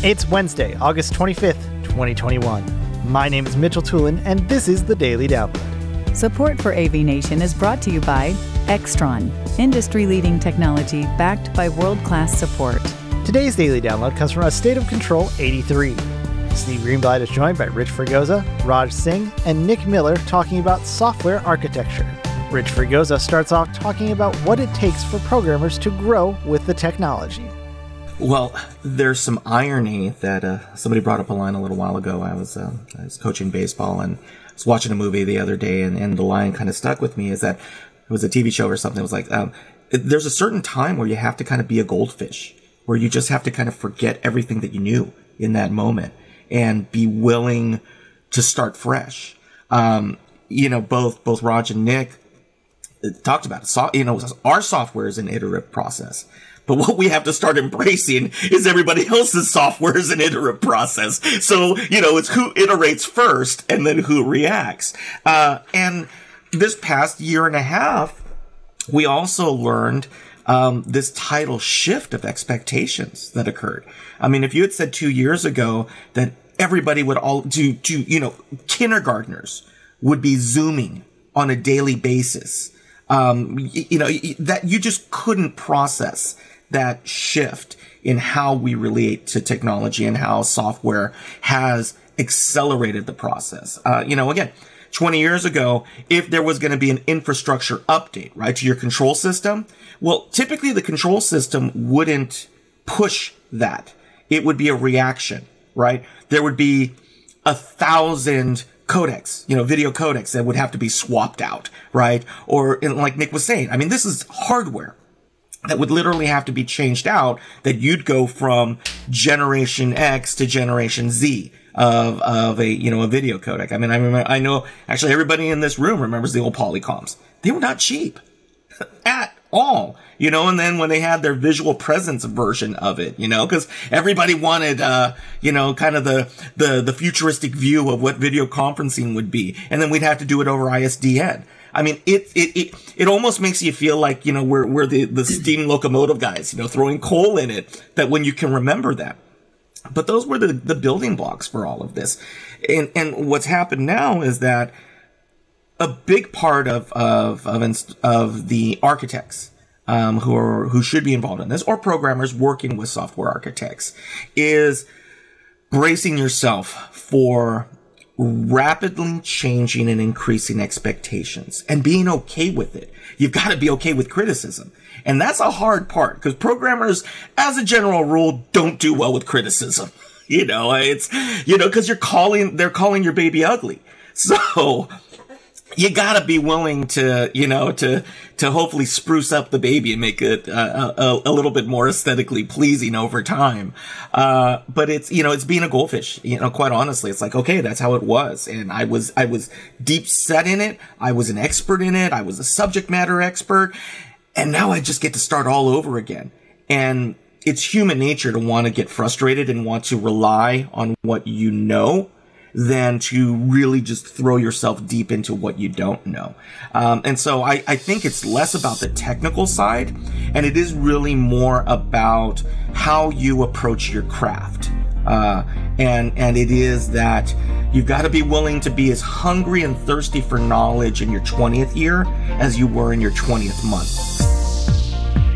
It's Wednesday, August 25th, 2021. My name is Mitchell Tulin, and this is the Daily Download. Support for AV Nation is brought to you by Extron, industry leading technology backed by world class support. Today's Daily Download comes from a State of Control 83. Steve Greenblatt is joined by Rich Fregosa, Raj Singh, and Nick Miller talking about software architecture. Rich Fregosa starts off talking about what it takes for programmers to grow with the technology. Well, there's some irony that uh, somebody brought up a line a little while ago. I was uh, I was coaching baseball and I was watching a movie the other day, and, and the line kind of stuck with me. Is that it was a TV show or something? It was like um, there's a certain time where you have to kind of be a goldfish, where you just have to kind of forget everything that you knew in that moment and be willing to start fresh. Um, you know, both both Raj and Nick talked about it. So, you know, our software is an iterative process. But what we have to start embracing is everybody else's software is an iterative process. So, you know, it's who iterates first and then who reacts. Uh, and this past year and a half, we also learned um, this tidal shift of expectations that occurred. I mean, if you had said two years ago that everybody would all do, do you know, kindergartners would be zooming on a daily basis, um, you, you know, that you just couldn't process that shift in how we relate to technology and how software has accelerated the process. Uh, you know, again, 20 years ago, if there was going to be an infrastructure update, right, to your control system, well, typically the control system wouldn't push that. It would be a reaction, right? There would be a thousand codecs, you know, video codecs that would have to be swapped out, right? Or like Nick was saying, I mean, this is hardware that would literally have to be changed out that you'd go from generation X to generation Z of, of a, you know, a video codec. I mean, I remember, I know actually everybody in this room remembers the old Polycoms. They were not cheap at all, you know, and then when they had their visual presence version of it, you know, cause everybody wanted, uh, you know, kind of the, the, the futuristic view of what video conferencing would be. And then we'd have to do it over ISDN. I mean, it, it, it, it almost makes you feel like, you know, we're, we're the, the steam locomotive guys, you know, throwing coal in it that when you can remember that. But those were the, the building blocks for all of this. And, and what's happened now is that a big part of, of, of, of the architects, um, who are, who should be involved in this or programmers working with software architects is bracing yourself for rapidly changing and increasing expectations and being okay with it. You've got to be okay with criticism. And that's a hard part because programmers, as a general rule, don't do well with criticism. You know, it's, you know, cause you're calling, they're calling your baby ugly. So you gotta be willing to, you know, to, to hopefully spruce up the baby and make it uh, a, a, little bit more aesthetically pleasing over time. Uh, but it's, you know, it's being a goldfish, you know, quite honestly, it's like, okay, that's how it was. And I was, I was deep set in it. I was an expert in it. I was a subject matter expert. And now I just get to start all over again. And it's human nature to want to get frustrated and want to rely on what you know than to really just throw yourself deep into what you don't know. Um, and so I, I think it's less about the technical side and it is really more about how you approach your craft. Uh, and and it is that you've got to be willing to be as hungry and thirsty for knowledge in your 20th year as you were in your 20th month.